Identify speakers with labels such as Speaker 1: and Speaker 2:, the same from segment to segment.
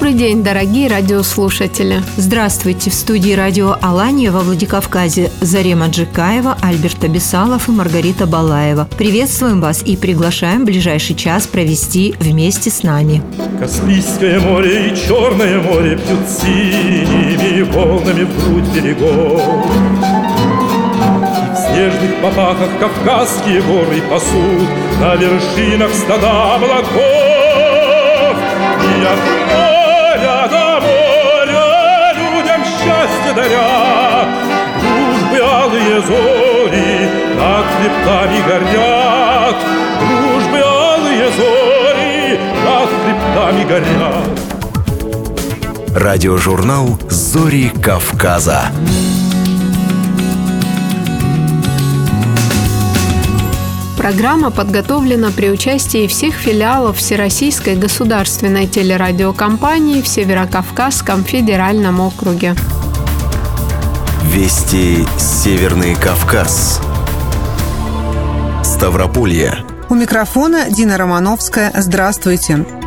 Speaker 1: Добрый день, дорогие радиослушатели! Здравствуйте! В студии радио «Алания» во Владикавказе Зарема Джикаева, Альберт Абисалов и Маргарита Балаева. Приветствуем вас и приглашаем ближайший час провести вместе с нами.
Speaker 2: Каспийское море и Черное море Пьют синими волнами в грудь берегов. И в снежных попахах Кавказские горы пасут На вершинах стада облаков. И от счастье даря, Дружбы алые зори над хребтами горят, Дружбы алые зори над хребтами горят.
Speaker 3: Радиожурнал «Зори Кавказа».
Speaker 1: Программа подготовлена при участии всех филиалов Всероссийской государственной телерадиокомпании в Северокавказском федеральном округе.
Speaker 3: Вести Северный Кавказ. Ставрополье.
Speaker 4: У микрофона Дина Романовская. Здравствуйте.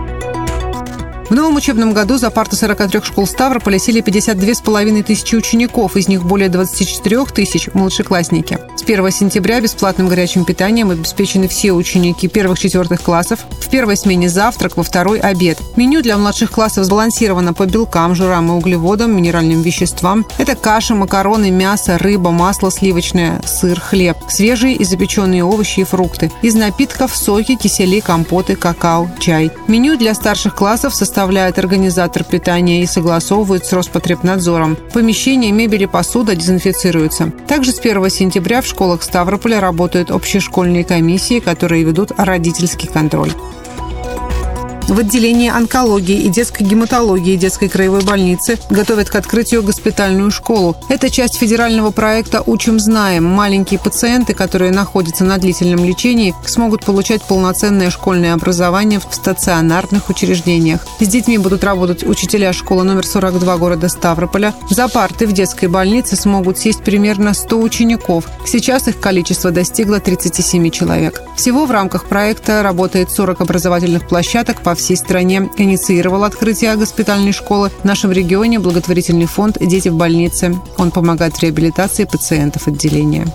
Speaker 4: В новом учебном году за парты 43 школ Ставрополя сели 52,5 тысячи учеников, из них более 24 тысяч – младшеклассники. С 1 сентября бесплатным горячим питанием обеспечены все ученики первых-четвертых классов. В первой смене завтрак, во второй – обед. Меню для младших классов сбалансировано по белкам, жирам и углеводам, минеральным веществам. Это каша, макароны, мясо, рыба, масло сливочное, сыр, хлеб, свежие и запеченные овощи и фрукты. Из напитков – соки, кисели, компоты, какао, чай. Меню для старших классов составляет организатор питания и согласовывает с Роспотребнадзором. Помещения, мебель и посуда дезинфицируются. Также с 1 сентября в школах Ставрополя работают общешкольные комиссии, которые ведут родительский контроль. В отделении онкологии и детской гематологии детской краевой больницы готовят к открытию госпитальную школу. Это часть федерального проекта «Учим, знаем». Маленькие пациенты, которые находятся на длительном лечении, смогут получать полноценное школьное образование в стационарных учреждениях. С детьми будут работать учителя школы номер 42 города Ставрополя. За парты в детской больнице смогут сесть примерно 100 учеников. Сейчас их количество достигло 37 человек. Всего в рамках проекта работает 40 образовательных площадок по всей стране. Инициировал открытие госпитальной школы в нашем регионе благотворительный фонд «Дети в больнице». Он помогает реабилитации пациентов отделения.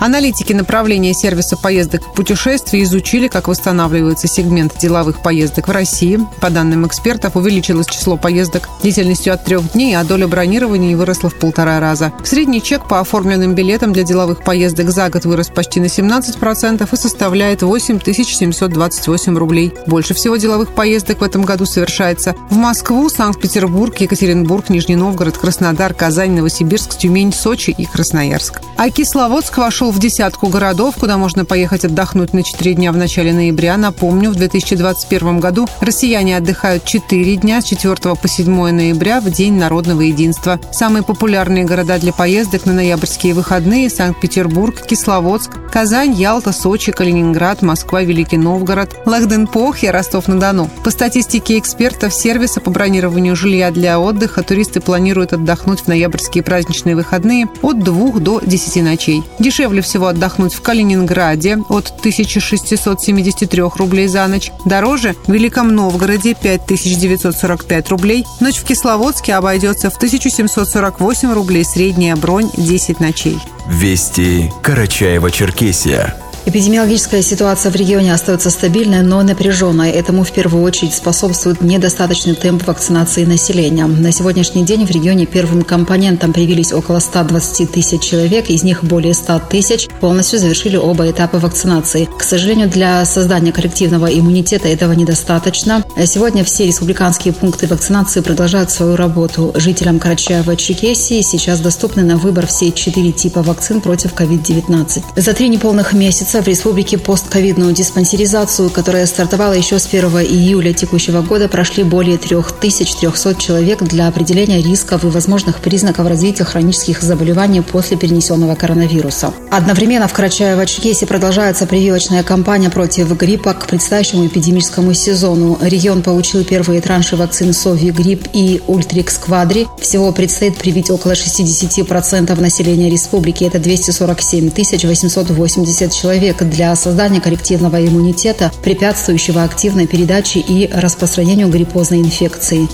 Speaker 4: Аналитики направления сервиса поездок и путешествий изучили, как восстанавливается сегмент деловых поездок в России. По данным экспертов, увеличилось число поездок длительностью от трех дней, а доля бронирований выросла в полтора раза. Средний чек по оформленным билетам для деловых поездок за год вырос почти на 17% и составляет 8 728 рублей. Больше всего деловых поездок в этом году совершается в Москву, Санкт-Петербург, Екатеринбург, Нижний Новгород, Краснодар, Казань, Новосибирск, Тюмень, Сочи и Красноярск. А Кисловодск вошел в десятку городов, куда можно поехать отдохнуть на 4 дня в начале ноября. Напомню, в 2021 году россияне отдыхают 4 дня с 4 по 7 ноября в День народного единства. Самые популярные города для поездок на ноябрьские выходные – Санкт-Петербург, Кисловодск, Казань, Ялта, Сочи, Калининград, Москва, Великий Новгород, Лахденпох и Ростов-на-Дону. По статистике экспертов сервиса по бронированию жилья для отдыха, туристы планируют отдохнуть в ноябрьские праздничные выходные от 2 до 10 ночей. Дешевле всего отдохнуть в Калининграде от 1673 рублей за ночь. Дороже в Великом Новгороде 5945 рублей. Ночь в Кисловодске обойдется в 1748 рублей. Средняя бронь 10 ночей.
Speaker 3: Вести Карачаева-Черкесия.
Speaker 5: Эпидемиологическая ситуация в регионе остается стабильной, но напряженной. Этому в первую очередь способствует недостаточный темп вакцинации населения. На сегодняшний день в регионе первым компонентом привились около 120 тысяч человек, из них более 100 тысяч полностью завершили оба этапа вакцинации. К сожалению, для создания коллективного иммунитета этого недостаточно. Сегодня все республиканские пункты вакцинации продолжают свою работу. Жителям Карачаева-Черкесии сейчас доступны на выбор все четыре типа вакцин против COVID-19. За три неполных месяца в республике постковидную диспансеризацию, которая стартовала еще с 1 июля текущего года, прошли более 3300 человек для определения рисков и возможных признаков развития хронических заболеваний после перенесенного коронавируса. Одновременно в Карачаево-Черкесии продолжается прививочная кампания против гриппа к предстоящему эпидемическому сезону. Регион получил первые транши вакцин Совигрипп и Ультрикс Квадри. Всего предстоит привить около 60% населения республики. Это 247 880 человек человек для создания коллективного иммунитета, препятствующего активной передаче и распространению гриппозной инфекции.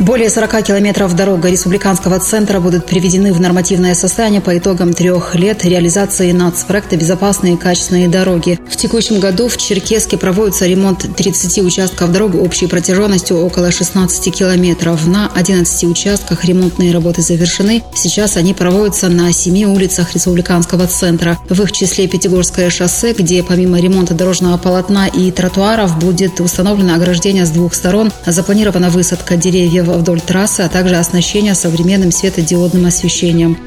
Speaker 5: Более 40 километров дорог республиканского центра будут приведены в нормативное состояние по итогам трех лет реализации нацпроекта «Безопасные и качественные дороги». В текущем году в Черкеске проводится ремонт 30 участков дорог общей протяженностью около 16 километров. На 11 участках ремонтные работы завершены. Сейчас они проводятся на 7 улицах республиканского центра. В их числе Пятигорское шоссе, где помимо ремонта дорожного полотна и тротуаров будет установлено ограждение с двух сторон, запланирована высадка деревьев вдоль трассы, а также оснащение современным светодиодным освещением.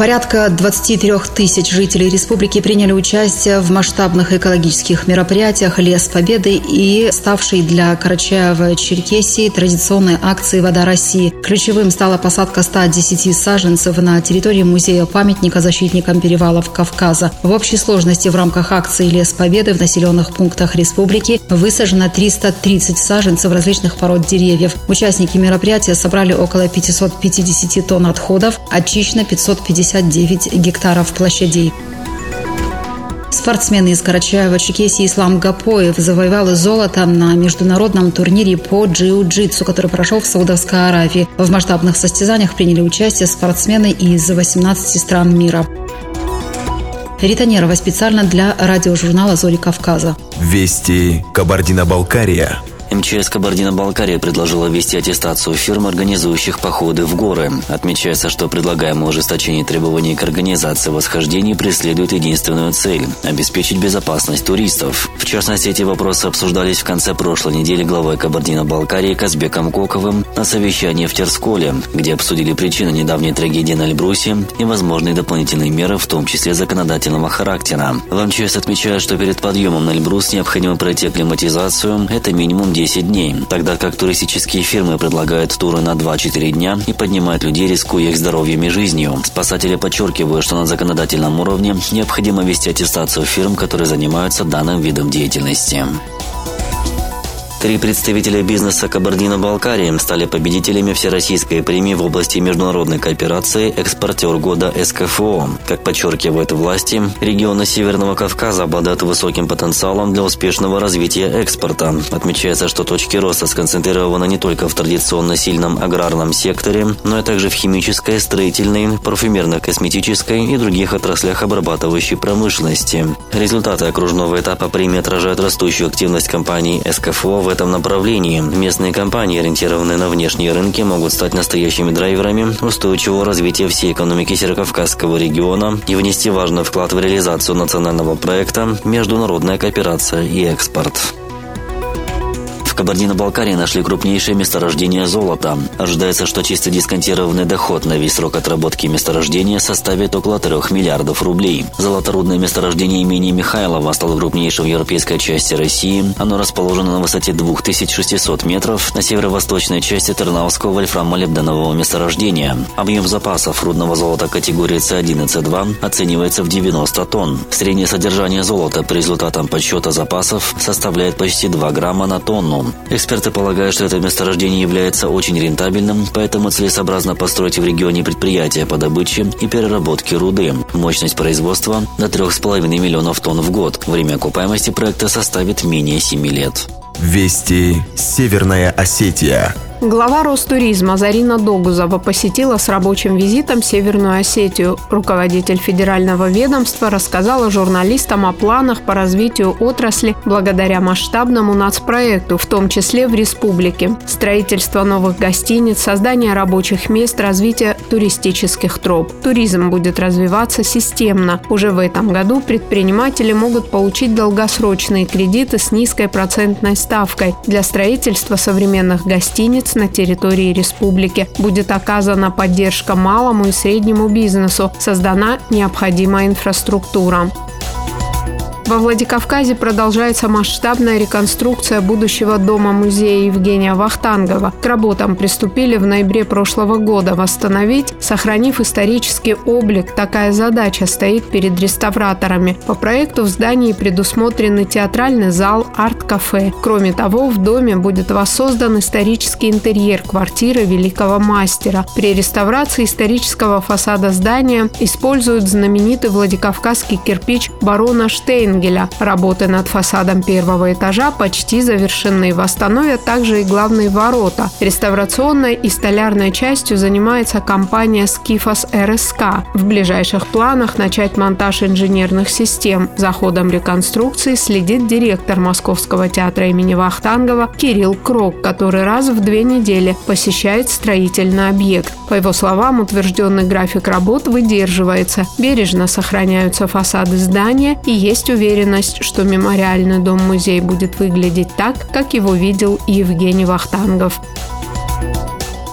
Speaker 5: Порядка 23 тысяч жителей республики приняли участие в масштабных экологических мероприятиях «Лес Победы» и ставшей для Карачаева-Черкесии традиционной акции «Вода России». Ключевым стала посадка 110 саженцев на территории музея-памятника защитникам перевалов Кавказа. В общей сложности в рамках акции «Лес Победы» в населенных пунктах республики высажено 330 саженцев различных пород деревьев. Участники мероприятия собрали около 550 тонн отходов, очищено 550 59 гектаров площадей. Спортсмен из Карачаева-Чекесии Ислам Гапоев завоевал золото на международном турнире по джиу-джитсу, который прошел в Саудовской Аравии. В масштабных состязаниях приняли участие спортсмены из 18 стран мира. Рита Нерова специально для радиожурнала «Зори Кавказа».
Speaker 3: Вести Кабардино-Балкария.
Speaker 6: МЧС Кабардино-Балкария предложила ввести аттестацию фирм, организующих походы в горы. Отмечается, что предлагаемое ужесточение требований к организации восхождений преследует единственную цель – обеспечить безопасность туристов. В частности, эти вопросы обсуждались в конце прошлой недели главой Кабардино-Балкарии Казбеком Коковым на совещании в Терсколе, где обсудили причины недавней трагедии на Эльбрусе и возможные дополнительные меры, в том числе законодательного характера. В МЧС отмечают, что перед подъемом на Эльбрус необходимо пройти акклиматизацию – это минимум 10 дней, тогда как туристические фирмы предлагают туры на 2-4 дня и поднимают людей, рискуя их здоровьем и жизнью. Спасатели подчеркивают, что на законодательном уровне необходимо вести аттестацию фирм, которые занимаются данным видом деятельности. Три представителя бизнеса Кабардино-Балкарии стали победителями Всероссийской премии в области международной кооперации «Экспортер года СКФО». Как подчеркивают власти, регионы Северного Кавказа обладают высоким потенциалом для успешного развития экспорта. Отмечается, что точки роста сконцентрированы не только в традиционно сильном аграрном секторе, но и также в химической, строительной, парфюмерно-косметической и других отраслях обрабатывающей промышленности. Результаты окружного этапа премии отражают растущую активность компаний СКФО в этом направлении. Местные компании, ориентированные на внешние рынки, могут стать настоящими драйверами устойчивого развития всей экономики Северокавказского региона и внести важный вклад в реализацию национального проекта «Международная кооперация и экспорт». Кабардино-Балкарии нашли крупнейшее месторождение золота. Ожидается, что чисто дисконтированный доход на весь срок отработки месторождения составит около 3 миллиардов рублей. Золоторудное месторождение имени Михайлова стало крупнейшим в европейской части России. Оно расположено на высоте 2600 метров на северо-восточной части Тернауского вольфрамо-молибденового месторождения. Объем запасов рудного золота категории C1 и C2 оценивается в 90 тонн. Среднее содержание золота по результатам подсчета запасов составляет почти 2 грамма на тонну. Эксперты полагают, что это месторождение является очень рентабельным, поэтому целесообразно построить в регионе предприятия по добыче и переработке руды. Мощность производства до 3,5 миллионов тонн в год. Время окупаемости проекта составит менее 7 лет.
Speaker 3: Вести Северная Осетия.
Speaker 7: Глава Ростуризма Зарина Догузова посетила с рабочим визитом Северную Осетию. Руководитель федерального ведомства рассказала журналистам о планах по развитию отрасли благодаря масштабному нацпроекту, в том числе в республике. Строительство новых гостиниц, создание рабочих мест, развитие туристических троп. Туризм будет развиваться системно. Уже в этом году предприниматели могут получить долгосрочные кредиты с низкой процентной ставкой для строительства современных гостиниц на территории республики. Будет оказана поддержка малому и среднему бизнесу, создана необходимая инфраструктура. Во Владикавказе продолжается масштабная реконструкция будущего дома-музея Евгения Вахтангова. К работам приступили в ноябре прошлого года. Восстановить, сохранив исторический облик, такая задача стоит перед реставраторами. По проекту в здании предусмотрены театральный зал, арт-кафе. Кроме того, в доме будет воссоздан исторический интерьер квартиры великого мастера. При реставрации исторического фасада здания используют знаменитый владикавказский кирпич барона Штейн Энгеля. Работы над фасадом первого этажа почти завершены. Восстановят также и главные ворота. Реставрационной и столярной частью занимается компания Скифос РСК. В ближайших планах начать монтаж инженерных систем. За ходом реконструкции следит директор Московского театра имени Вахтангова Кирилл Крок, который раз в две недели посещает строительный объект. По его словам, утвержденный график работ выдерживается. Бережно сохраняются фасады здания и есть уверенность уверенность, что мемориальный дом-музей будет выглядеть так, как его видел Евгений Вахтангов.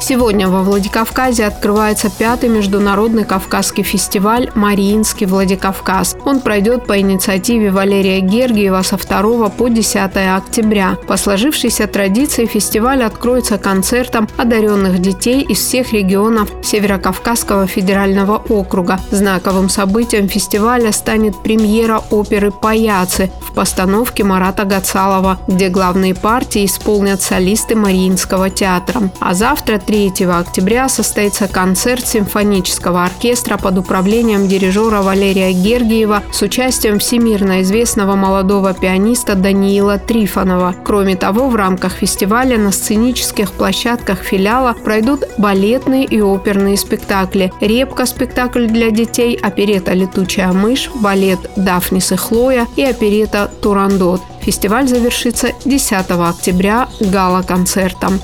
Speaker 7: Сегодня во Владикавказе открывается пятый международный кавказский фестиваль «Мариинский Владикавказ». Он пройдет по инициативе Валерия Гергиева со 2 по 10 октября. По сложившейся традиции фестиваль откроется концертом одаренных детей из всех регионов Северокавказского федерального округа. Знаковым событием фестиваля станет премьера оперы «Паяцы» в постановке Марата Гацалова, где главные партии исполнят солисты Мариинского театра. А завтра, 3 3 октября состоится концерт симфонического оркестра под управлением дирижера Валерия Гергиева с участием всемирно известного молодого пианиста Даниила Трифонова. Кроме того, в рамках фестиваля на сценических площадках филиала пройдут балетные и оперные спектакли. Репка – спектакль для детей, оперета «Летучая мышь», балет «Дафнис и Хлоя» и оперета «Турандот». Фестиваль завершится 10 октября гала-концертом.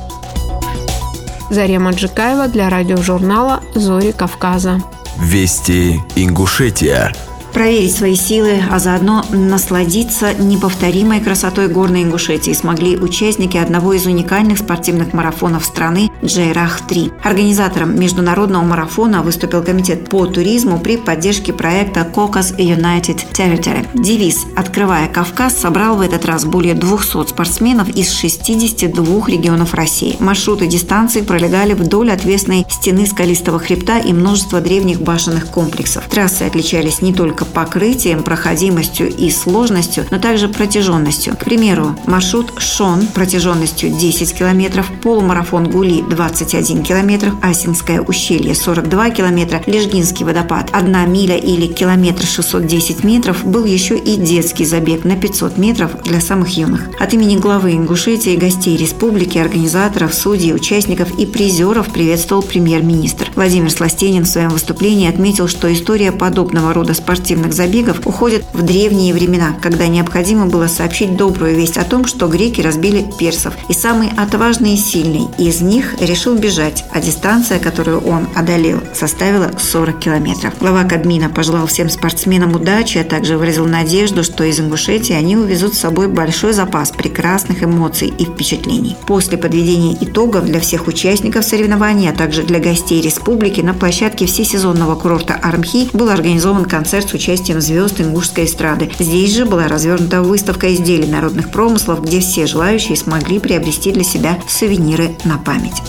Speaker 7: Зарема Джикаева для радиожурнала «Зори Кавказа».
Speaker 3: Вести Ингушетия
Speaker 8: проверить свои силы, а заодно насладиться неповторимой красотой горной Ингушетии смогли участники одного из уникальных спортивных марафонов страны Джейрах-3. Организатором международного марафона выступил Комитет по туризму при поддержке проекта Caucas United Territory. Девиз «Открывая Кавказ» собрал в этот раз более 200 спортсменов из 62 регионов России. Маршруты дистанции пролегали вдоль отвесной стены скалистого хребта и множества древних башенных комплексов. Трассы отличались не только только покрытием, проходимостью и сложностью, но также протяженностью. К примеру, маршрут Шон протяженностью 10 километров, полумарафон Гули 21 километр, Асинское ущелье 42 километра, Лежгинский водопад 1 миля или километр 610 метров был еще и детский забег на 500 метров для самых юных. От имени главы Ингушетии, гостей республики, организаторов, судей, участников и призеров приветствовал премьер-министр. Владимир Сластенин в своем выступлении отметил, что история подобного рода спортивных спортивных забегов уходят в древние времена, когда необходимо было сообщить добрую весть о том, что греки разбили персов. И самый отважный и сильный из них решил бежать, а дистанция, которую он одолел, составила 40 километров. Глава Кабмина пожелал всем спортсменам удачи, а также выразил надежду, что из Ингушетии они увезут с собой большой запас прекрасных эмоций и впечатлений. После подведения итогов для всех участников соревнований, а также для гостей республики на площадке всесезонного курорта Армхи был организован концерт с участием звезд ингушской эстрады. Здесь же была развернута выставка изделий народных промыслов, где все желающие смогли приобрести для себя сувениры на память.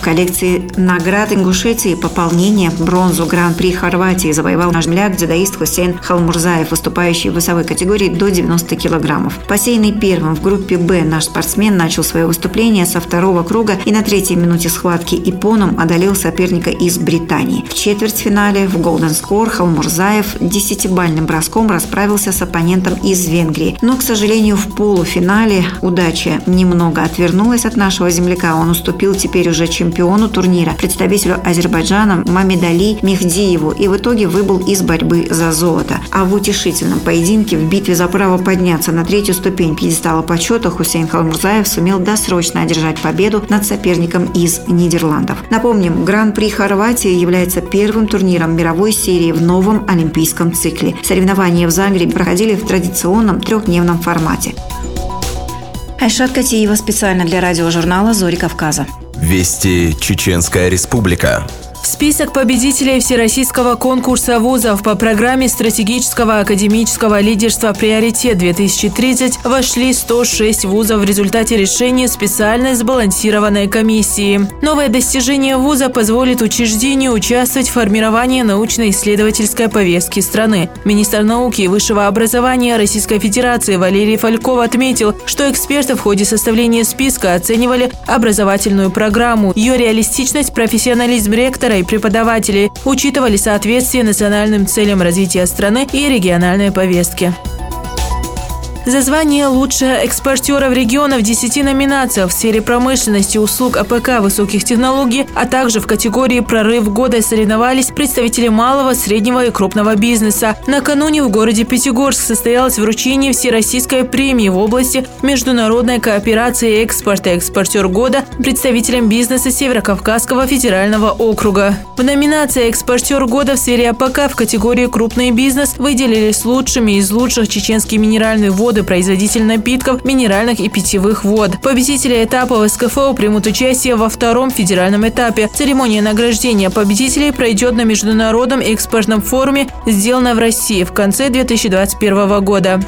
Speaker 8: В коллекции наград Ингушетии пополнение бронзу Гран-при Хорватии завоевал наш земляк дзюдоист Хусейн Халмурзаев, выступающий в весовой категории до 90 килограммов. Посеянный первым в группе «Б» наш спортсмен начал свое выступление со второго круга и на третьей минуте схватки Ипоном одолел соперника из Британии. В четвертьфинале в Golden Score Халмурзаев десятибальным броском расправился с оппонентом из Венгрии. Но, к сожалению, в полуфинале удача немного отвернулась от нашего земляка. Он уступил теперь уже чемпиону турнира, представителю Азербайджана Мамедали Мехдиеву и в итоге выбыл из борьбы за золото. А в утешительном поединке в битве за право подняться на третью ступень пьедестала почета Хусейн Халмурзаев сумел досрочно одержать победу над соперником из Нидерландов. Напомним, Гран-при Хорватии является первым турниром мировой серии в новом олимпийском цикле. Соревнования в Загребе проходили в традиционном трехдневном формате. Айшат Катиева специально для радиожурнала «Зори Кавказа».
Speaker 3: Вести Чеченская Республика.
Speaker 9: В список победителей Всероссийского конкурса вузов по программе стратегического академического лидерства «Приоритет-2030» вошли 106 вузов в результате решения специальной сбалансированной комиссии. Новое достижение вуза позволит учреждению участвовать в формировании научно-исследовательской повестки страны. Министр науки и высшего образования Российской Федерации Валерий Фальков отметил, что эксперты в ходе составления списка оценивали образовательную программу, ее реалистичность, профессионализм ректора ректора и преподавателей учитывали соответствие национальным целям развития страны и региональной повестки. За звание лучшего экспортера в региона в 10 номинациях в сфере промышленности, услуг АПК высоких технологий, а также в категории «Прорыв года» соревновались представители малого, среднего и крупного бизнеса. Накануне в городе Пятигорск состоялось вручение Всероссийской премии в области международной кооперации экспорта «Экспортер года» представителям бизнеса Северокавказского федерального округа. В номинации «Экспортер года» в сфере АПК в категории «Крупный бизнес» выделились лучшими из лучших чеченские минеральные воды воды, производитель напитков, минеральных и питьевых вод. Победители этапа в СКФО примут участие во втором федеральном этапе. Церемония награждения победителей пройдет на Международном экспортном форуме «Сделано в России» в конце 2021 года.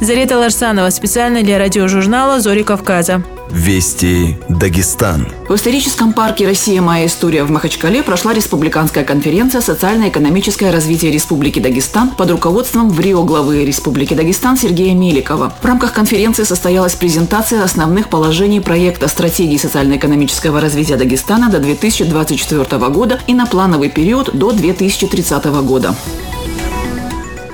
Speaker 9: Зарета Ларсанова специально для радиожурнала «Зори Кавказа».
Speaker 3: Вести Дагестан.
Speaker 10: В историческом парке «Россия. Моя история» в Махачкале прошла республиканская конференция «Социально-экономическое развитие Республики Дагестан» под руководством в Рио главы Республики Дагестан Сергея Меликова. В рамках конференции состоялась презентация основных положений проекта стратегии социально-экономического развития Дагестана до 2024 года и на плановый период до 2030 года.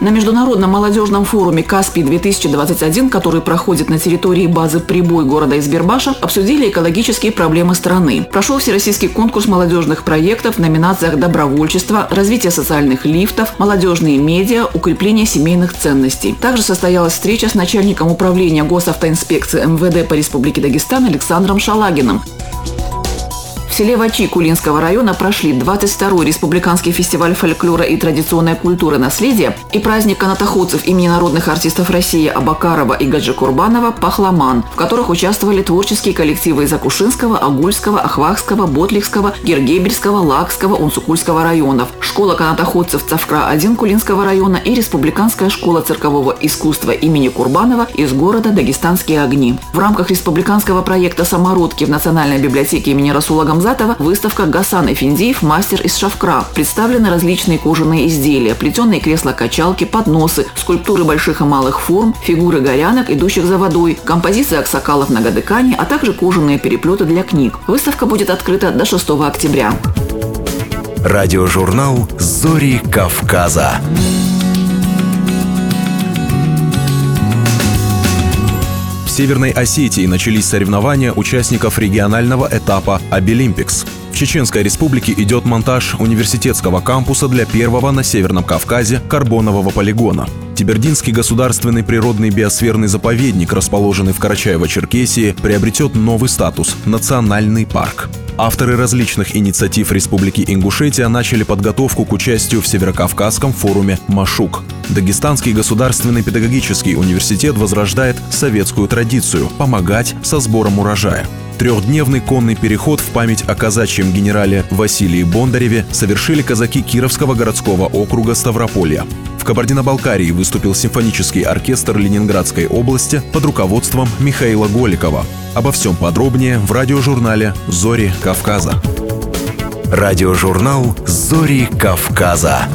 Speaker 10: На Международном молодежном форуме «Каспий-2021», который проходит на территории базы «Прибой» города Избербаша, обсудили экологические проблемы страны. Прошел всероссийский конкурс молодежных проектов в номинациях «Добровольчество», «Развитие социальных лифтов», «Молодежные медиа», «Укрепление семейных ценностей». Также состоялась встреча с начальником управления госавтоинспекции МВД по Республике Дагестан Александром Шалагиным селе Вачи Кулинского района прошли 22-й республиканский фестиваль фольклора и традиционной культуры наследия и праздник канатоходцев имени народных артистов России Абакарова и Гаджи Курбанова «Пахламан», в которых участвовали творческие коллективы из Акушинского, Агульского, Ахвахского, Ботлихского, Гергебельского, Лакского, Унсукульского районов, школа канатоходцев Цавкра-1 Кулинского района и Республиканская школа циркового искусства имени Курбанова из города Дагестанские огни. В рамках республиканского проекта «Самородки» в Национальной библиотеке имени Расула Гамза Хамзатова выставка Гасан Эфиндиев «Мастер из Шавкра». Представлены различные кожаные изделия, плетеные кресла-качалки, подносы, скульптуры больших и малых форм, фигуры горянок, идущих за водой, композиции аксакалов на гадыкане, а также кожаные переплеты для книг. Выставка будет открыта до 6 октября.
Speaker 3: Радиожурнал «Зори Кавказа». Северной Осетии начались соревнования участников регионального этапа «Обилимпикс». В Чеченской республике идет монтаж университетского кампуса для первого на Северном Кавказе карбонового полигона. Тибердинский государственный природный биосферный заповедник, расположенный в Карачаево-Черкесии, приобретет новый статус – национальный парк. Авторы различных инициатив Республики Ингушетия начали подготовку к участию в Северокавказском форуме «Машук». Дагестанский государственный педагогический университет возрождает советскую традицию – помогать со сбором урожая. Трехдневный конный переход в память о казачьем генерале Василии Бондареве совершили казаки Кировского городского округа Ставрополья Кабардино-Балкарии выступил симфонический оркестр Ленинградской области под руководством Михаила Голикова. Обо всем подробнее в радиожурнале «Зори Кавказа».
Speaker 11: Радиожурнал «Зори Кавказа».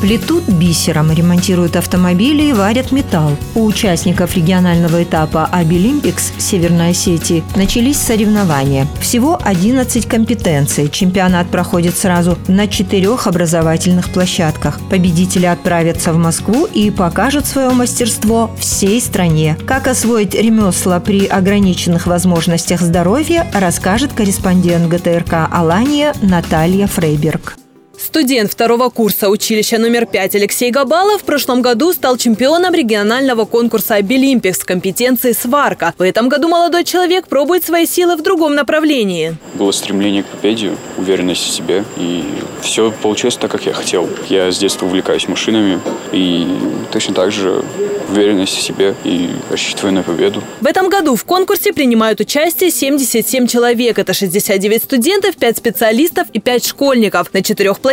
Speaker 1: Плетут бисером, ремонтируют автомобили и варят металл. У участников регионального этапа Обилимпикс Северной Осетии начались соревнования. Всего 11 компетенций. Чемпионат проходит сразу на четырех образовательных площадках. Победители отправятся в Москву и покажут свое мастерство всей стране. Как освоить ремесла при ограниченных возможностях здоровья, расскажет корреспондент ГТРК «Алания» Наталья Фрейберг.
Speaker 12: Студент второго курса училища номер 5 Алексей Габалов в прошлом году стал чемпионом регионального конкурса «Обилимпикс» в компетенции «Сварка». В этом году молодой человек пробует свои силы в другом направлении.
Speaker 13: Было стремление к победе, уверенность в себе, и все получилось так, как я хотел. Я с детства увлекаюсь машинами, и точно так же уверенность в себе и рассчитываю на победу.
Speaker 12: В этом году в конкурсе принимают участие 77 человек. Это 69 студентов, 5 специалистов и 5 школьников. На четырех площадках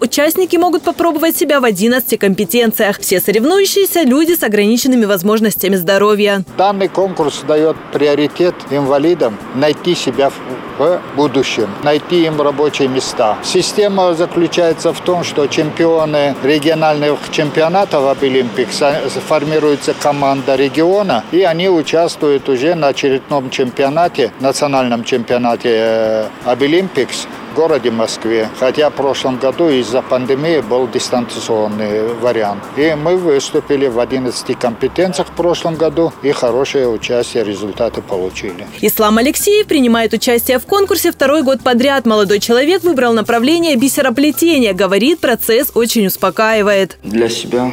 Speaker 12: участники могут попробовать себя в 11 компетенциях. Все соревнующиеся – люди с ограниченными возможностями здоровья.
Speaker 14: Данный конкурс дает приоритет инвалидам найти себя в будущем, найти им рабочие места. Система заключается в том, что чемпионы региональных чемпионатов Абилимпикс формируется команда региона, и они участвуют уже на очередном чемпионате, национальном чемпионате Абилимпикс в городе Москве. Хотя в прошлом году из-за пандемии был дистанционный вариант. И мы выступили в 11 компетенциях в прошлом году и хорошее участие, результаты получили.
Speaker 12: Ислам Алексеев принимает участие в конкурсе второй год подряд. Молодой человек выбрал направление бисероплетения. Говорит, процесс очень успокаивает.
Speaker 15: Для себя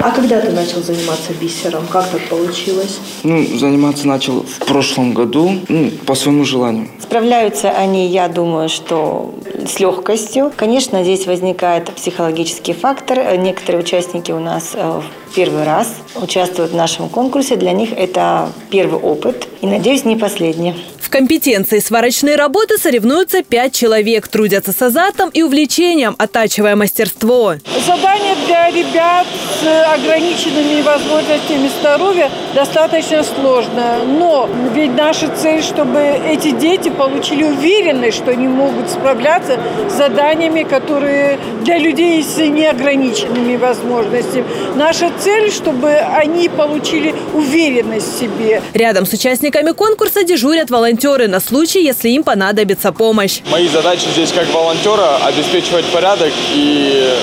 Speaker 16: а когда ты начал заниматься бисером? Как так получилось?
Speaker 15: Ну, заниматься начал в прошлом году, ну, по своему желанию.
Speaker 16: Справляются они, я думаю, что с легкостью. Конечно, здесь возникает психологический фактор. Некоторые участники у нас э, первый раз участвуют в нашем конкурсе. Для них это первый опыт и, надеюсь, не последний.
Speaker 12: В компетенции сварочной работы соревнуются пять человек, трудятся с азартом и увлечением, оттачивая мастерство.
Speaker 17: Задание для ребят с ограниченными возможностями здоровья достаточно сложное. Но ведь наша цель, чтобы эти дети получили уверенность, что они могут справляться с заданиями, которые для людей с неограниченными возможностями. Наша цель, чтобы они получили уверенность в себе.
Speaker 12: Рядом с участниками конкурса дежурят волонтеры волонтеры на случай, если им понадобится помощь.
Speaker 18: Мои задачи здесь как волонтера обеспечивать порядок и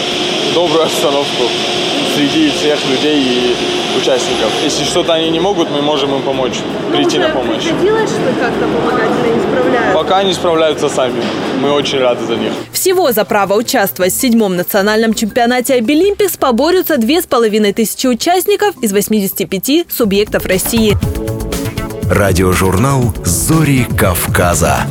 Speaker 18: добрую обстановку среди всех людей и участников. Если что-то они не могут, мы можем им помочь,
Speaker 16: ну,
Speaker 18: прийти на помощь.
Speaker 16: Приходилось что как-то помогать или они справляются?
Speaker 18: Пока они справляются сами. Мы очень рады за них.
Speaker 12: Всего за право участвовать в седьмом национальном чемпионате Обилимпикс поборются две с половиной тысячи участников из 85 субъектов России.
Speaker 11: Радиожурнал «Зори Кавказа».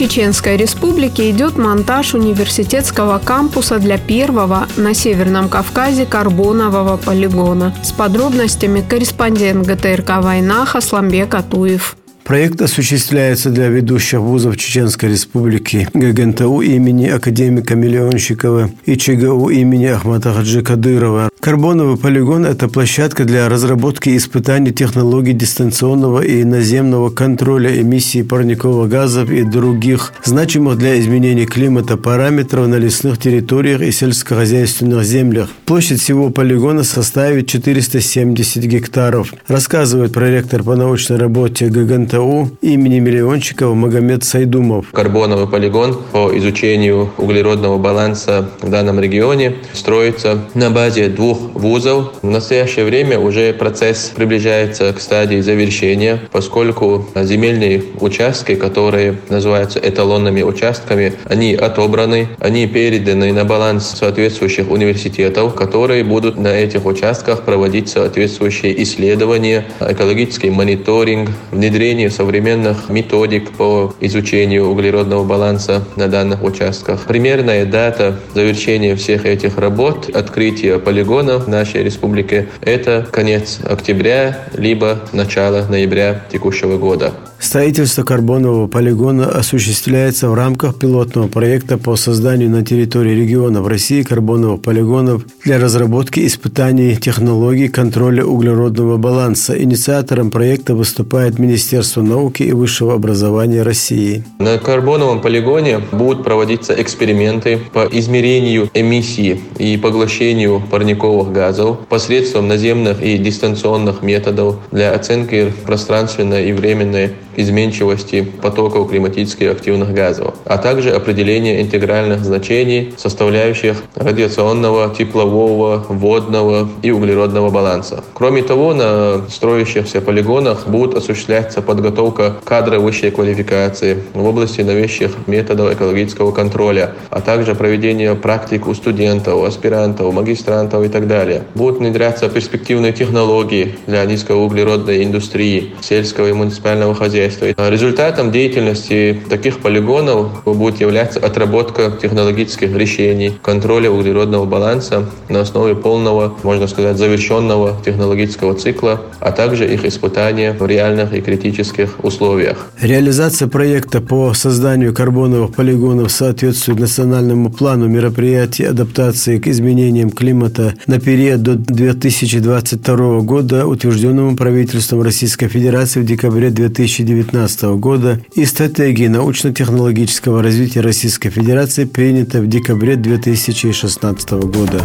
Speaker 7: Чеченской Республике идет монтаж университетского кампуса для первого на Северном Кавказе карбонового полигона. С подробностями корреспондент ГТРК «Война» Хасламбек Атуев.
Speaker 19: Проект осуществляется для ведущих вузов Чеченской Республики ГГНТУ имени академика Миллионщикова и ЧГУ имени Ахмата Хаджи Кадырова. Карбоновый полигон – это площадка для разработки и испытаний технологий дистанционного и наземного контроля эмиссии парниковых газов и других значимых для изменения климата параметров на лесных территориях и сельскохозяйственных землях. Площадь всего полигона составит 470 гектаров, рассказывает проректор по научной работе ГГНТУ имени Миллиончикова Магомед Сайдумов.
Speaker 20: Карбоновый полигон по изучению углеродного баланса в данном регионе строится на базе двух вузов. В настоящее время уже процесс приближается к стадии завершения, поскольку земельные участки, которые называются эталонными участками, они отобраны, они переданы на баланс соответствующих университетов, которые будут на этих участках проводить соответствующие исследования, экологический мониторинг, внедрение современных методик по изучению углеродного баланса на данных участках. Примерная дата завершения всех этих работ, открытия полигонов в нашей республике – это конец октября, либо начало ноября текущего года.
Speaker 19: Строительство карбонового полигона осуществляется в рамках пилотного проекта по созданию на территории региона в России карбоновых полигонов для разработки испытаний технологий контроля углеродного баланса. Инициатором проекта выступает Министерство науки и высшего образования России.
Speaker 20: На карбоновом полигоне будут проводиться эксперименты по измерению эмиссии и поглощению парниковых газов посредством наземных и дистанционных методов для оценки пространственной и временной изменчивости потоков климатически активных газов, а также определение интегральных значений, составляющих радиационного, теплового, водного и углеродного баланса. Кроме того, на строящихся полигонах будет осуществляться подготовка кадра высшей квалификации в области новейших методов экологического контроля, а также проведение практик у студентов, аспирантов, магистрантов и так далее. Будут внедряться перспективные технологии для низкоуглеродной индустрии, сельского и муниципального хозяйства, хозяйства. Результатом деятельности таких полигонов будет являться отработка технологических решений, контроля углеродного баланса на основе полного, можно сказать, завершенного технологического цикла, а также их испытания в реальных и критических условиях.
Speaker 19: Реализация проекта по созданию карбоновых полигонов соответствует национальному плану мероприятий адаптации к изменениям климата на период до 2022 года, утвержденному правительством Российской Федерации в декабре 2019 2019 года и стратегии научно-технологического развития Российской Федерации, принятой в декабре 2016 года.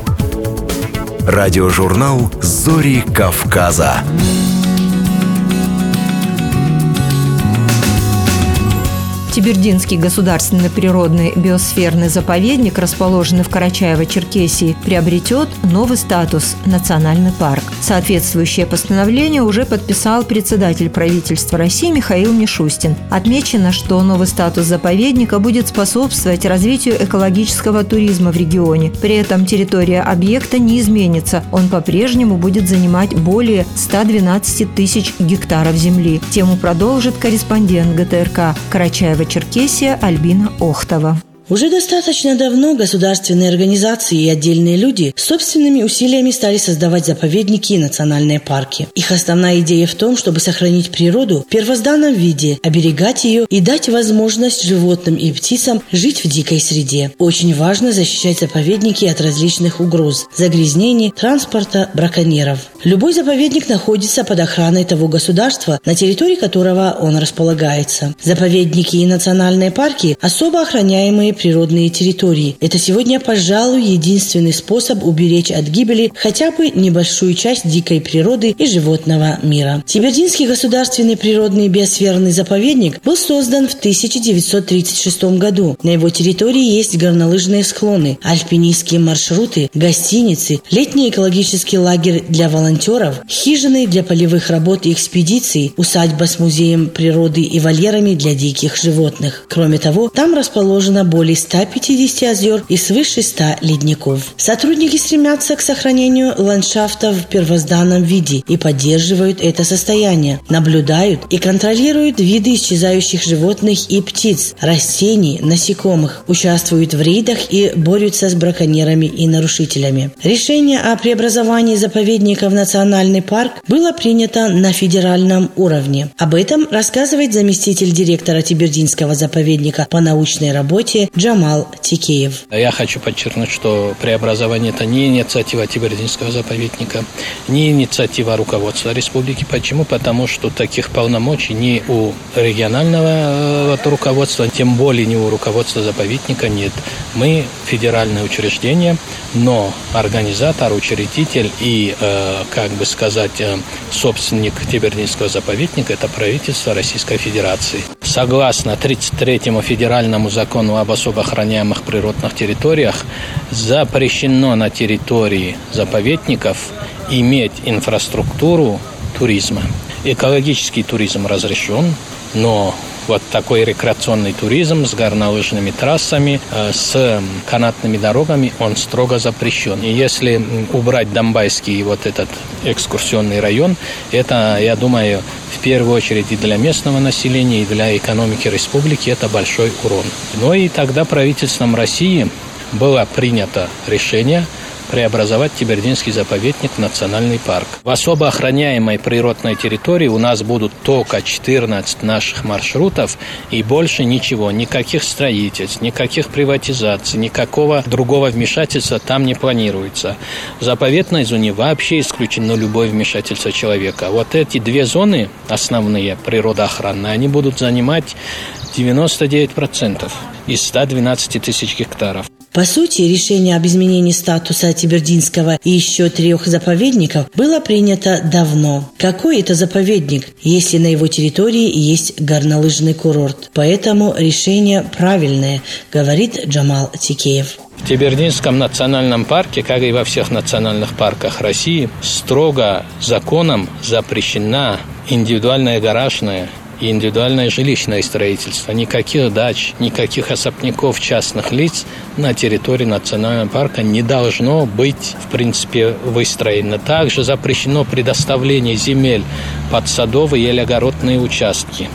Speaker 11: Радиожурнал «Зори Кавказа».
Speaker 1: Тибердинский государственный природный биосферный заповедник, расположенный в Карачаево-Черкесии, приобретет новый статус – национальный парк. Соответствующее постановление уже подписал председатель правительства России Михаил Мишустин. Отмечено, что новый статус заповедника будет способствовать развитию экологического туризма в регионе. При этом территория объекта не изменится. Он по-прежнему будет занимать более 112 тысяч гектаров земли. Тему продолжит корреспондент ГТРК Карачаева Черкесия Альбина Охтова.
Speaker 21: Уже достаточно давно государственные организации и отдельные люди собственными усилиями стали создавать заповедники и национальные парки. Их основная идея в том, чтобы сохранить природу в первозданном виде, оберегать ее и дать возможность животным и птицам жить в дикой среде. Очень важно защищать заповедники от различных угроз – загрязнений, транспорта, браконьеров. Любой заповедник находится под охраной того государства, на территории которого он располагается. Заповедники и национальные парки – особо охраняемые природные территории. Это сегодня, пожалуй, единственный способ уберечь от гибели хотя бы небольшую часть дикой природы и животного мира. Тибердинский государственный природный биосферный заповедник был создан в 1936 году. На его территории есть горнолыжные склоны, альпинистские маршруты, гостиницы, летний экологический лагерь для волонтеров, хижины для полевых работ и экспедиций, усадьба с музеем природы и вольерами для диких животных. Кроме того, там расположена более более 150 озер и свыше 100 ледников. Сотрудники стремятся к сохранению ландшафта в первозданном виде и поддерживают это состояние, наблюдают и контролируют виды исчезающих животных и птиц, растений, насекомых, участвуют в рейдах и борются с браконьерами и нарушителями. Решение о преобразовании заповедника в национальный парк было принято на федеральном уровне. Об этом рассказывает заместитель директора Тибердинского заповедника по научной работе Джамал Тикеев.
Speaker 22: Я хочу подчеркнуть, что преобразование – это не инициатива Тибердинского заповедника, не инициатива руководства республики. Почему? Потому что таких полномочий ни у регионального э, руководства, тем более ни у руководства заповедника нет. Мы федеральное учреждение, но организатор, учредитель и, э, как бы сказать, э, собственник Тибердинского заповедника – это правительство Российской Федерации. Согласно 33-му федеральному закону об особо охраняемых природных территориях, запрещено на территории заповедников иметь инфраструктуру туризма. Экологический туризм разрешен, но Вот такой рекреационный туризм с горнолыжными трассами, э, с канатными дорогами, он строго запрещен. И если убрать Донбайский вот этот экскурсионный район, это, я думаю, в первую очередь и для местного населения, и для экономики республики это большой урон. Ну и тогда правительством России было принято решение преобразовать Тибердинский заповедник в национальный парк. В особо охраняемой природной территории у нас будут только 14 наших маршрутов и больше ничего, никаких строительств, никаких приватизаций, никакого другого вмешательства там не планируется. В заповедной зоне вообще исключено любое вмешательство человека. Вот эти две зоны основные природоохранные, они будут занимать 99% из 112 тысяч гектаров.
Speaker 21: По сути, решение об изменении статуса Тибердинского и еще трех заповедников было принято давно. Какой это заповедник, если на его территории есть горнолыжный курорт? Поэтому решение правильное, говорит Джамал Тикеев.
Speaker 22: В Тибердинском национальном парке, как и во всех национальных парках России, строго законом запрещена индивидуальная гаражная и индивидуальное жилищное строительство. Никаких дач, никаких особняков частных лиц на территории национального парка не должно быть, в принципе, выстроено. Также запрещено предоставление земель под садовые или огородные участки.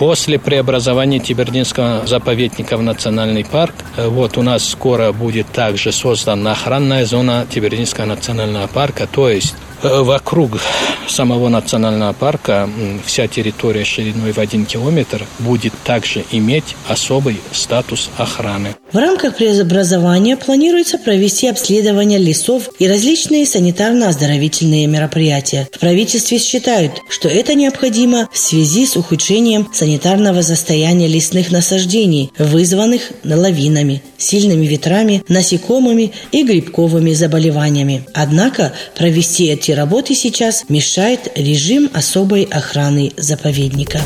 Speaker 22: После преобразования Тибердинского заповедника в национальный парк, э, вот у нас скоро будет также создана охранная зона Тибердинского национального парка, то есть вокруг самого национального парка вся территория шириной в один километр будет также иметь особый статус охраны.
Speaker 21: В рамках преобразования планируется провести обследование лесов и различные санитарно-оздоровительные мероприятия. В правительстве считают, что это необходимо в связи с ухудшением санитарного состояния лесных насаждений, вызванных лавинами, сильными ветрами, насекомыми и грибковыми заболеваниями. Однако провести эти эти работы сейчас мешает режим особой охраны заповедника.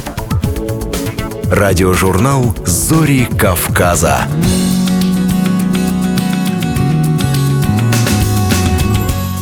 Speaker 11: Радиожурнал «Зори Кавказа».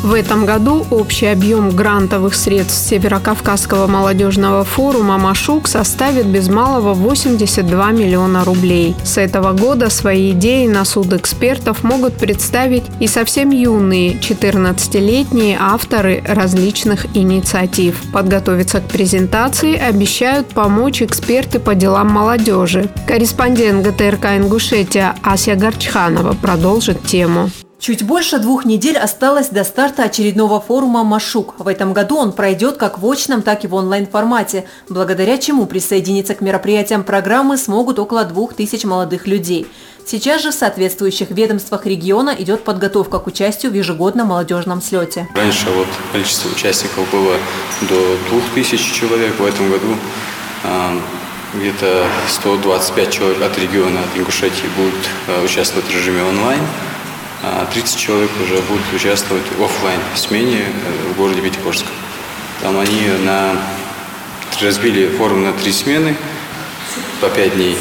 Speaker 7: В этом году общий объем грантовых средств Северокавказского молодежного форума «Машук» составит без малого 82 миллиона рублей. С этого года свои идеи на суд экспертов могут представить и совсем юные 14-летние авторы различных инициатив. Подготовиться к презентации обещают помочь эксперты по делам молодежи. Корреспондент ГТРК «Ингушетия» Ася Горчханова продолжит тему.
Speaker 23: Чуть больше двух недель осталось до старта очередного форума «Машук». В этом году он пройдет как в очном, так и в онлайн-формате, благодаря чему присоединиться к мероприятиям программы смогут около двух тысяч молодых людей. Сейчас же в соответствующих ведомствах региона идет подготовка к участию в ежегодном молодежном слете.
Speaker 24: Раньше вот количество участников было до двух тысяч человек. В этом году э, где-то 125 человек от региона, от Ингушетии будут э, участвовать в режиме онлайн. 30 а человек уже будут участвовать в офлайн смене э, в городе Пятигорск. Там они на, разбили форум на три смены по 5 дней.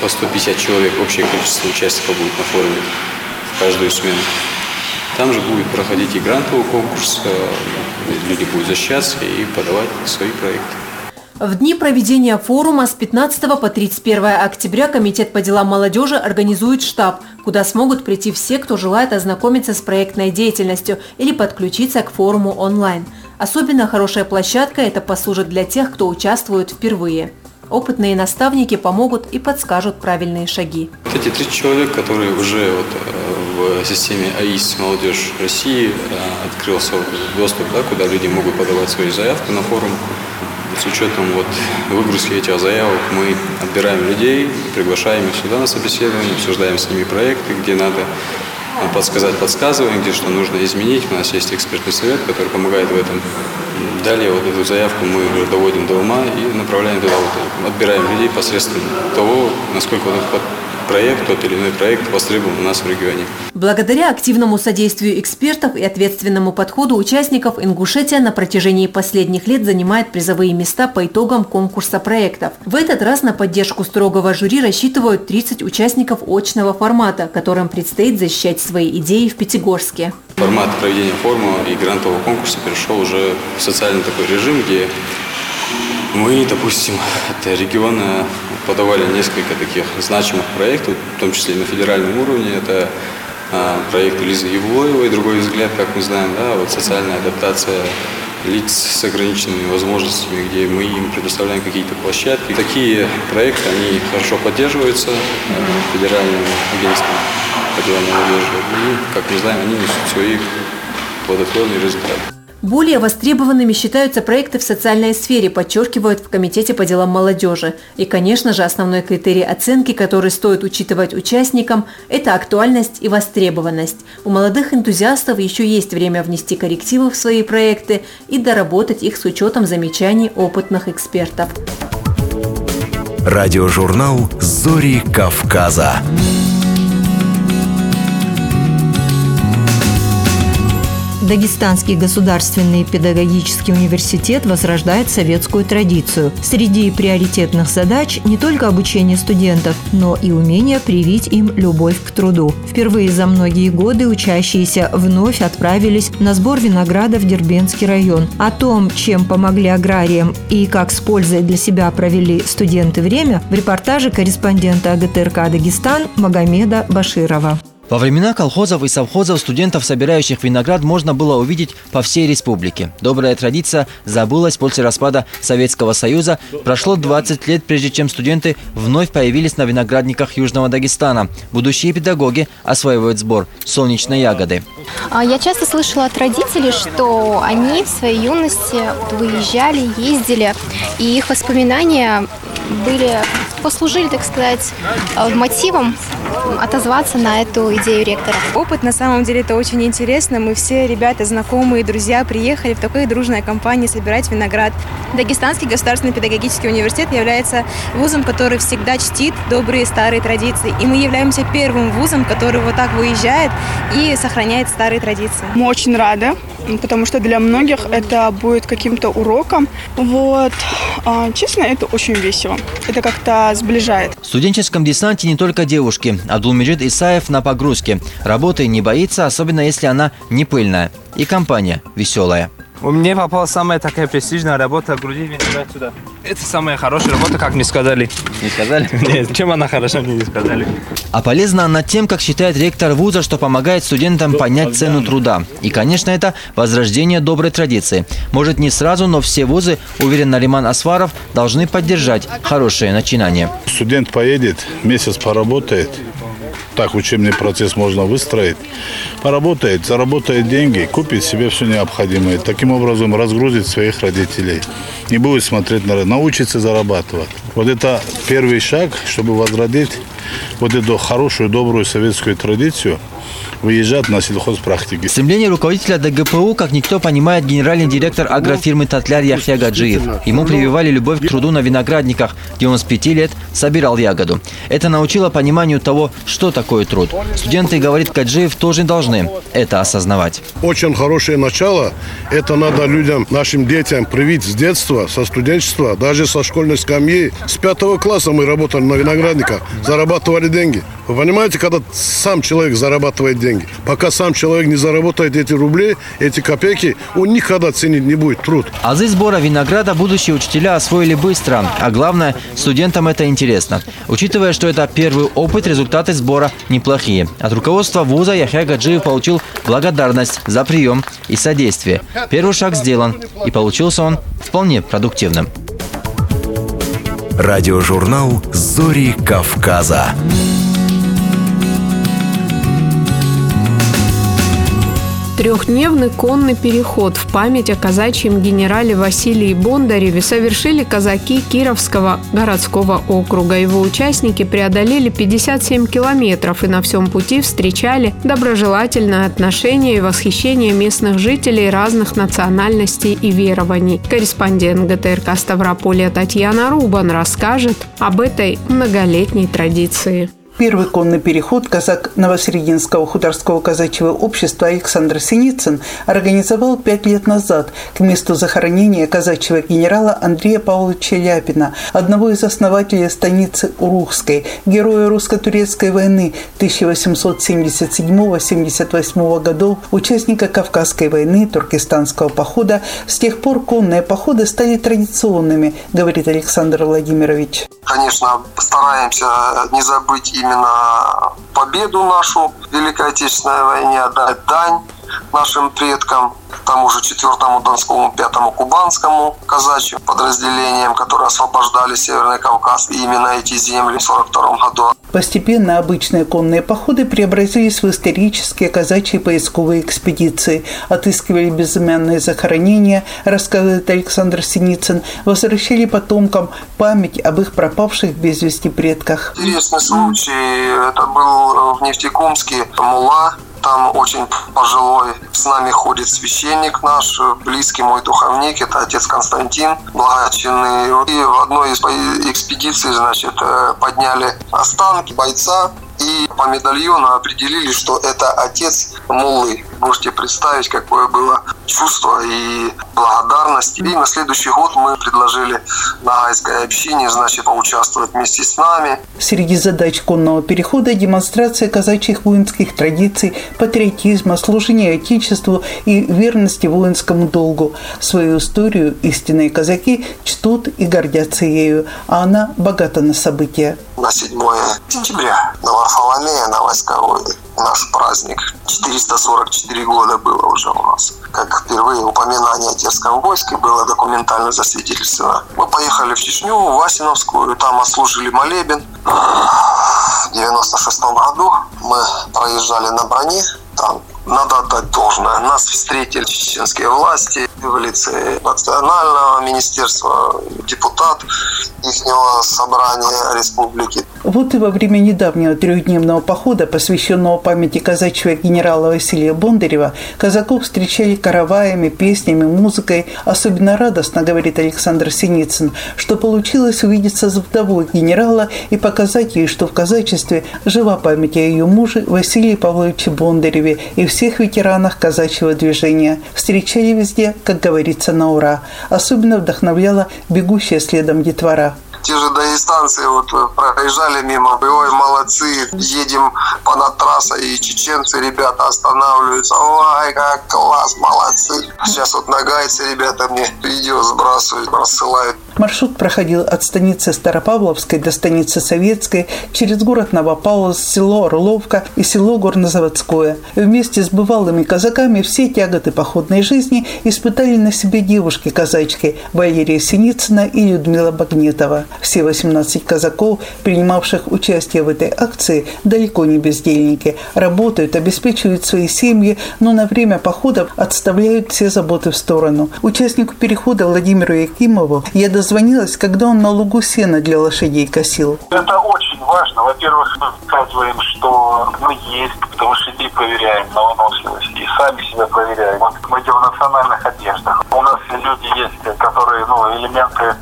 Speaker 24: По 150 человек общее количество участников будет на форуме в каждую смену. Там же будет проходить и грантовый конкурс, э, люди будут защищаться и подавать свои проекты.
Speaker 23: В дни проведения форума с 15 по 31 октября Комитет по делам молодежи организует штаб, куда смогут прийти все, кто желает ознакомиться с проектной деятельностью или подключиться к форуму онлайн. Особенно хорошая площадка это послужит для тех, кто участвует впервые. Опытные наставники помогут и подскажут правильные шаги.
Speaker 24: Эти 30 человек, которые уже вот э, в системе АИС «Молодежь России» э, открылся доступ, да, куда люди могут подавать свои заявки на форум, с учетом вот выгрузки этих заявок мы отбираем людей, приглашаем их сюда на собеседование, обсуждаем с ними проекты, где надо подсказать, подсказываем, где что нужно изменить. У нас есть экспертный совет, который помогает в этом. Далее вот эту заявку мы доводим до ума и направляем туда, вот, отбираем людей посредством того, насколько вот проект, тот или иной проект востребован у нас в регионе.
Speaker 23: Благодаря активному содействию экспертов и ответственному подходу участников Ингушетия на протяжении последних лет занимает призовые места по итогам конкурса проектов. В этот раз на поддержку строгого жюри рассчитывают 30 участников очного формата, которым предстоит защищать свои идеи в Пятигорске.
Speaker 24: Формат проведения форума и грантового конкурса перешел уже в социальный такой режим, где Мы, допустим, от региона подавали несколько таких значимых проектов, в том числе и на федеральном уровне. Это а, проект Лизы Евлоевой, другой взгляд, как мы знаем, да, вот социальная адаптация лиц с ограниченными возможностями, где мы им предоставляем какие-то площадки. Такие проекты, они хорошо поддерживаются федеральным агентством по делам молодежи. И, как мы знаем, они несут свои плодотворные результаты.
Speaker 23: Более востребованными считаются проекты в социальной сфере, подчеркивают в Комитете по делам молодежи. И, конечно же, основной критерий оценки, который стоит учитывать участникам – это актуальность и востребованность. У молодых энтузиастов еще есть время внести коррективы в свои проекты и доработать их с учетом замечаний опытных экспертов.
Speaker 11: Радиожурнал «Зори Кавказа».
Speaker 1: Дагестанский государственный педагогический университет возрождает советскую традицию. Среди приоритетных задач не только обучение студентов, но и умение привить им любовь к труду. Впервые за многие годы учащиеся вновь отправились на сбор винограда в Дербенский район. О том, чем помогли аграриям и как с пользой для себя провели студенты время, в репортаже корреспондента АГТРК «Дагестан» Магомеда Баширова.
Speaker 25: Во времена колхозов и совхозов студентов, собирающих виноград, можно было увидеть по всей республике. Добрая традиция забылась после распада Советского Союза. Прошло 20 лет, прежде чем студенты вновь появились на виноградниках Южного Дагестана. Будущие педагоги осваивают сбор солнечной ягоды.
Speaker 26: А, я часто слышала от родителей, что они в своей юности выезжали, ездили, и их воспоминания были послужили, так сказать, э, мотивом отозваться на эту идею ректора.
Speaker 27: Опыт на самом деле это очень интересно. Мы все ребята, знакомые, друзья приехали в такой дружной компании собирать виноград. Дагестанский государственный педагогический университет является вузом, который всегда чтит добрые старые традиции. И мы являемся первым вузом, который вот так выезжает и сохраняет старые традиции.
Speaker 28: Мы очень рады, потому что для многих это будет каким-то уроком. Вот. А, честно, это очень весело. Это как-то сближает.
Speaker 25: В студенческом десанте не только девушки. Абдулмеджид Исаев на погрузке. Работы не боится, особенно если она не пыльная. И компания веселая.
Speaker 29: У меня попала самая такая престижная работа груди виноград сюда. Это самая хорошая работа, как мне сказали.
Speaker 25: Не сказали?
Speaker 29: Нет, чем она хороша, мне не сказали.
Speaker 25: А полезна она тем, как считает ректор вуза, что помогает студентам понять цену труда. И, конечно, это возрождение доброй традиции. Может, не сразу, но все вузы, уверен Нариман Асваров, должны поддержать хорошее начинание.
Speaker 30: Студент поедет, месяц поработает, так учебный процесс можно выстроить. Поработает, заработает деньги, купит себе все необходимое. Таким образом разгрузит своих родителей. Не будет смотреть на... Научится зарабатывать. Вот это первый шаг, чтобы возродить вот эту хорошую, добрую советскую традицию – выезжать на сельхозпрактики.
Speaker 25: Стремление руководителя ДГПУ, как никто понимает, генеральный директор агрофирмы «Татляр» Яхья Гаджиев. Ему прививали любовь к труду на виноградниках, где он с пяти лет собирал ягоду. Это научило пониманию того, что такое труд. Студенты, говорит Гаджиев, тоже должны это осознавать.
Speaker 30: Очень хорошее начало. Это надо людям, нашим детям привить с детства, со студенчества, даже со школьной скамьи. С пятого класса мы работали на виноградниках, зарабатывали деньги. Вы понимаете, когда сам человек зарабатывает деньги, деньги. Пока сам человек не заработает эти рубли, эти копейки, он никогда ценить не будет труд.
Speaker 25: Азы сбора винограда будущие учителя освоили быстро. А главное, студентам это интересно. Учитывая, что это первый опыт, результаты сбора неплохие. От руководства вуза Яхя Гаджиев получил благодарность за прием и содействие. Первый шаг сделан, и получился он вполне продуктивным.
Speaker 11: Радиожурнал «Зори Кавказа».
Speaker 7: Трехдневный конный переход в память о казачьем генерале Василии Бондареве совершили казаки Кировского городского округа. Его участники преодолели 57 километров и на всем пути встречали доброжелательное отношение и восхищение местных жителей разных национальностей и верований. Корреспондент ГТРК Ставрополя Татьяна Рубан расскажет об этой многолетней традиции.
Speaker 31: Первый конный переход казак Новосрединского хуторского казачьего общества Александр Синицын организовал пять лет назад к месту захоронения казачьего генерала Андрея Павловича Ляпина, одного из основателей станицы Урухской, героя русско-турецкой войны 1877-78 годов, участника Кавказской войны, Туркестанского похода. С тех пор конные походы стали традиционными, говорит Александр Владимирович.
Speaker 32: Конечно, стараемся не забыть именно победу нашу в Великой Отечественной войне, отдать дань нашим предкам, тому же четвертому Донскому, пятому Кубанскому казачьим подразделениям, которые освобождали Северный Кавказ и именно эти земли в 1942 году.
Speaker 31: Постепенно обычные конные походы преобразились в исторические казачьи поисковые экспедиции. Отыскивали безымянные захоронения, рассказывает Александр Синицын, возвращали потомкам память об их пропавших без вести предках.
Speaker 32: Интересный случай. Это был в Нефтекумске Мула, там очень пожилой с нами ходит священник наш, близкий мой духовник, это отец Константин Благочинный. И в одной из экспедиций, значит, э, подняли останки бойца и по медальону определили, что это отец Муллы. Можете представить, какое было чувство и благодарность. И на следующий год мы предложили Нагайской общине, значит, поучаствовать вместе с нами.
Speaker 31: Среди задач конного перехода демонстрация казачьих воинских традиций, патриотизма, служения Отечеству и верности воинскому долгу. Свою историю истинные казаки чтут и гордятся ею, а она богата на события.
Speaker 32: На 7 сентября на Варфоломея, на войсковой наш праздник. 444 года было уже у нас. Как впервые упоминание о Терском войске было документально засвидетельствовано. Мы поехали в Чечню, в Васиновскую, там отслужили молебен. В 96 году мы проезжали на броне, там надо отдать должное. Нас встретили чеченские власти в лице национального министерства, депутат их собрания республики.
Speaker 31: Вот и во время недавнего трехдневного похода, посвященного памяти казачьего генерала Василия Бондарева, казаков встречали караваями, песнями, музыкой. Особенно радостно, говорит Александр Синицын, что получилось увидеться с вдовой генерала и показать ей, что в казачестве жива память о ее муже Василии Павловиче Бондареве и всех ветеранах казачьего движения. Встречали везде, как говорится, на ура. Особенно вдохновляла бегущая следом детвора
Speaker 32: те же дагестанцы вот э, проезжали мимо, ой, молодцы, едем по над трассой, и чеченцы, ребята, останавливаются, ой, как класс, молодцы. Сейчас вот нагайцы ребята мне видео сбрасывают, рассылают.
Speaker 31: Маршрут проходил от станицы Старопавловской до станицы Советской, через город Новопавловск, село Орловка и село Горнозаводское. Вместе с бывалыми казаками все тяготы походной жизни испытали на себе девушки-казачки Валерия Синицына и Людмила Багнетова. Все 18 казаков, принимавших участие в этой акции, далеко не бездельники. Работают, обеспечивают свои семьи, но на время походов отставляют все заботы в сторону. Участнику перехода Владимиру Якимову я дозвонилась, когда он на лугу сена для лошадей косил.
Speaker 33: Это очень важно. Во-первых, мы показываем, что мы есть, потому что лошадей проверяем на выносливость и сами себя проверяем. Вот мы идем в национальных одеждах. У нас люди есть, которые ну, элементы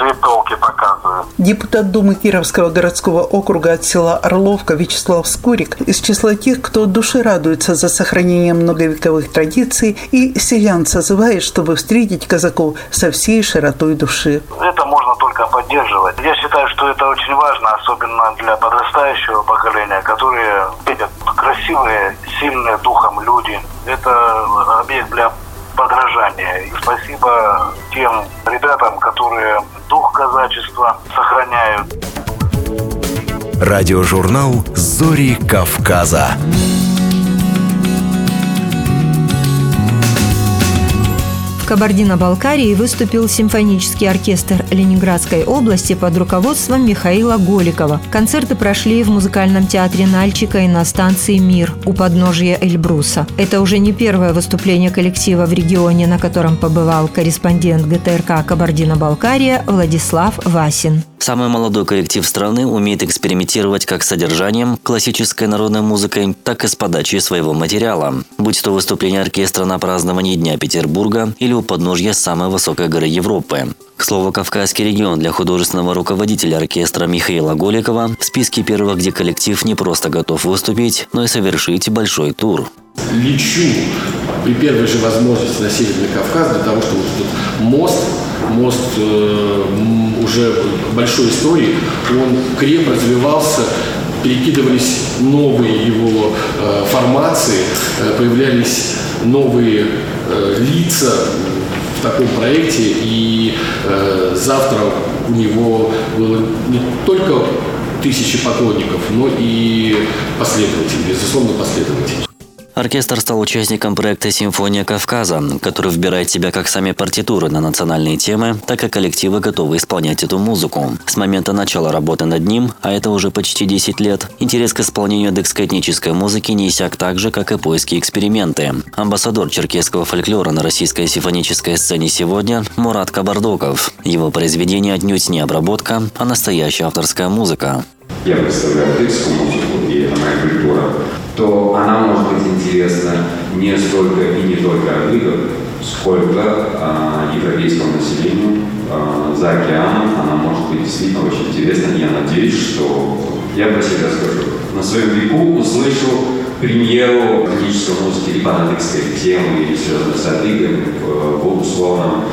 Speaker 33: житовки показывают.
Speaker 31: Депутат Думы Кировского городского округа от села Орловка Вячеслав Скорик из числа тех, кто души радуется за сохранение многовековых традиций и селян созывает, чтобы встретить казаков со всей широтой души.
Speaker 33: Это можно только поддерживать. Я считаю, что это очень важно, особенно для подрастающего поколения, которые видят красивые, сильные духом люди. Это объект для подражания. И спасибо тем ребятам, которые дух казачества сохраняют.
Speaker 11: Радиожурнал «Зори Кавказа».
Speaker 1: Кабардино-Балкарии выступил симфонический оркестр Ленинградской области под руководством Михаила Голикова. Концерты прошли в музыкальном театре Нальчика и на станции «Мир» у подножия Эльбруса. Это уже не первое выступление коллектива в регионе, на котором побывал корреспондент ГТРК «Кабардино-Балкария» Владислав Васин.
Speaker 6: Самый молодой коллектив страны умеет экспериментировать как с содержанием классической народной музыкой, так и с подачей своего материала, будь то выступление оркестра на праздновании Дня Петербурга или у подножья самой высокой горы Европы. К слову, Кавказский регион для художественного руководителя оркестра Михаила Голикова в списке первых, где коллектив не просто готов выступить, но и совершить большой тур.
Speaker 34: Лечу при первой же возможности на Северный Кавказ для того, чтобы этот мост, мост э, уже большой истории, он крепко развивался, перекидывались новые его э, формации, э, появлялись новые лица в таком проекте, и завтра у него было не только тысячи поклонников, но и последователей, безусловно, последователей.
Speaker 6: Оркестр стал участником проекта «Симфония Кавказа», который выбирает в себя как сами партитуры на национальные темы, так и коллективы, готовы исполнять эту музыку. С момента начала работы над ним, а это уже почти 10 лет, интерес к исполнению декскоэтнической музыки не иссяк так же, как и поиски эксперименты. Амбассадор черкесского фольклора на российской симфонической сцене сегодня – Мурат Кабардоков. Его произведение отнюдь не обработка, а настоящая авторская музыка.
Speaker 35: Я представляю музыку, моя культура то она может быть интересна не столько и не только англикам, сколько а, европейскому населению а, за океаном. Она может быть действительно очень интересна. Я надеюсь, что я про себя скажу. На своем веку услышу премьеру классической музыки либо на темы или связанной с отлигами в условном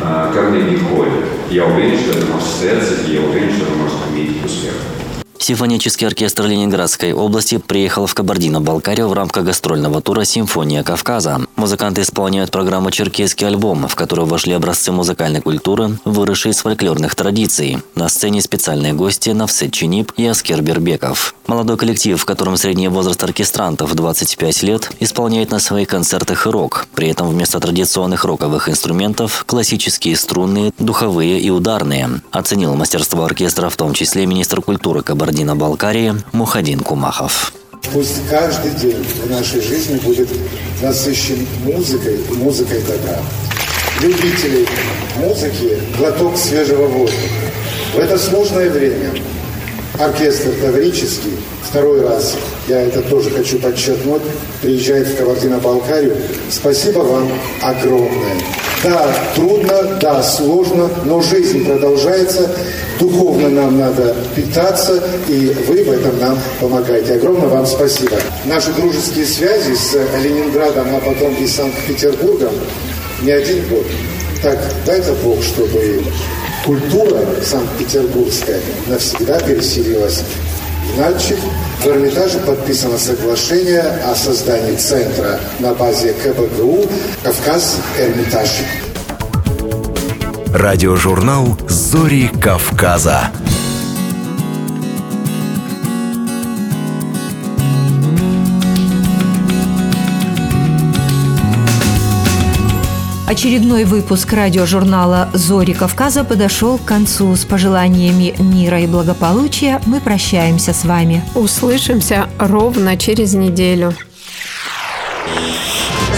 Speaker 35: а, Карнеги-холле. Я уверен, что это может состояться, и я уверен, что это может иметь успех.
Speaker 6: Симфонический оркестр Ленинградской области приехал в Кабардино-Балкарию в рамках гастрольного тура «Симфония Кавказа». Музыканты исполняют программу «Черкесский альбом», в которую вошли образцы музыкальной культуры, выросшие из фольклорных традиций. На сцене специальные гости Навсет Чинип и Аскер Бербеков. Молодой коллектив, в котором средний возраст оркестрантов 25 лет, исполняет на своих концертах рок. При этом вместо традиционных роковых инструментов – классические струнные, духовые и ударные. Оценил мастерство оркестра в том числе министр культуры Кабардино Кабардино-Балкарии Мухадин Кумахов.
Speaker 36: Пусть каждый день в нашей жизни будет насыщен музыкой музыкой добра. Любителей музыки – глоток свежего воздуха. В это сложное время оркестр Таврический второй раз, я это тоже хочу подчеркнуть, приезжает в Кабардино-Балкарию. Спасибо вам огромное. Да, трудно, да, сложно, но жизнь продолжается. Духовно нам надо питаться, и вы в этом нам помогаете. Огромное вам спасибо. Наши дружеские связи с Ленинградом, а потом и Санкт-Петербургом не один год. Так, дай-то Бог, чтобы культура санкт-петербургская навсегда переселилась в. В Эрмитаже подписано соглашение о создании центра на базе КБГУ «Кавказ Эрмитаж».
Speaker 11: Радиожурнал «Зори Кавказа».
Speaker 1: Очередной выпуск радиожурнала «Зори Кавказа» подошел к концу. С пожеланиями мира и благополучия мы прощаемся с вами.
Speaker 7: Услышимся ровно через неделю.